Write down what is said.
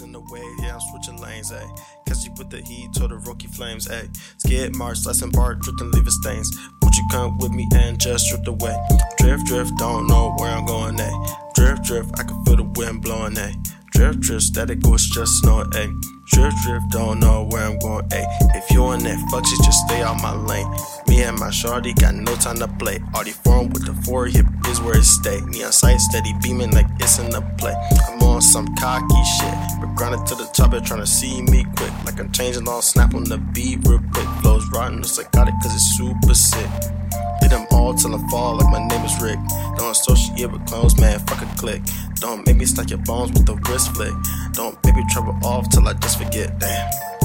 in the way, yeah, I'm switching lanes, ayy. Catch you with the heat to the rocky flames, ayy. Skid march, lesson bar, drifting, leaving stains. Won't you come with me and just drift away? Drift, drift, don't know where I'm going, ayy. Drift, drift, I can feel the wind blowing, ayy. Drift, drift, static was just snowing, ayy. Drift, drift, don't know where I'm going, ayy. If you on that fuck shit, just stay out my lane. Me and my shorty got no time to play. Already formed with the four hip is where it stay. Me on sight, steady beaming like it's in the play. I'm on some cocky shit, but grinding to the top, they trying to see me quick. Like I'm changing all snap on the beat real quick. Flows rotten, it's psychotic cause it's super sick. Hit them all till I fall like my name is Rick. Don't associate with clones, man, fuck a click. Don't make me stack your bones with the wrist flick. Don't make me trouble off till I just forget, damn.